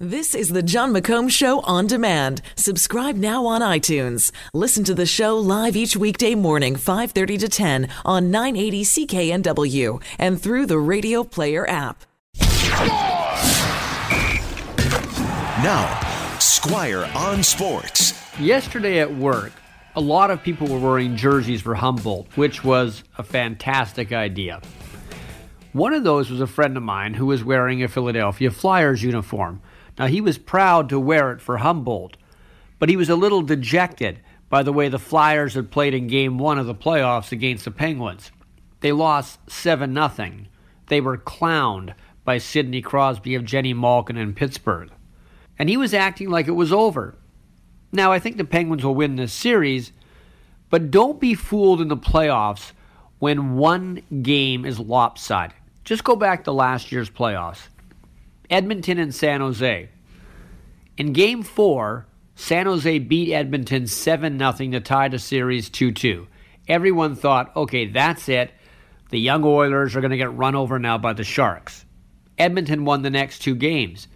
This is the Jon McComb Show on demand. Subscribe now on iTunes. Listen to the show live each weekday morning, 5:30 to 10 on 980 CKNW and through the Radio Player app. Now, Squire on Sports. Yesterday at work, a lot of people were wearing jerseys for Humboldt, which was a fantastic idea. One of those was a friend of mine who was wearing a Philadelphia Flyers uniform. Now, he was proud to wear it for Humboldt, but he was a little dejected by the way the Flyers had played in game one of the playoffs against the Penguins. They lost 7 0. They were clowned by Sidney Crosby Evgeni Malkin in Pittsburgh. And he was acting like it was over. Now, I think the Penguins will win this series, but don't be fooled in the playoffs when one game is lopsided. Just go back to last year's playoffs. Edmonton and San Jose. In game four, San Jose beat Edmonton 7 0 to tie the series 2 2. Everyone thought, okay, that's it. The young Oilers are going to get run over now by the Sharks. Edmonton won the next two games.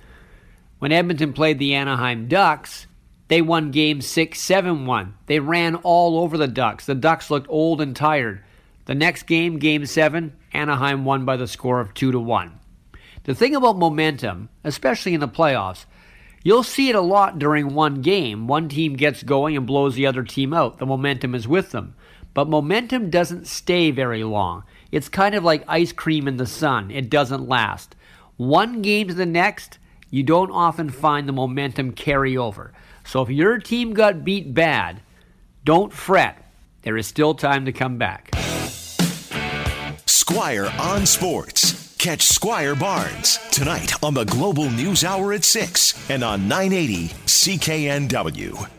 When Edmonton played the Anaheim Ducks, they won game 6 7 1. They ran all over the Ducks. The Ducks looked old and tired. The next game, game 7, Anaheim won by the score of 2 to 1. The thing about momentum, especially in the playoffs, you'll see it a lot during one game. One team gets going and blows the other team out. The momentum is with them. But momentum doesn't stay very long. It's kind of like ice cream in the sun, it doesn't last. One game to the next, you don't often find the momentum carry over. So if your team got beat bad, don't fret. There is still time to come back. Squire on Sports. Catch Squire Barnes tonight on the Global News Hour at 6 and on 980 CKNW.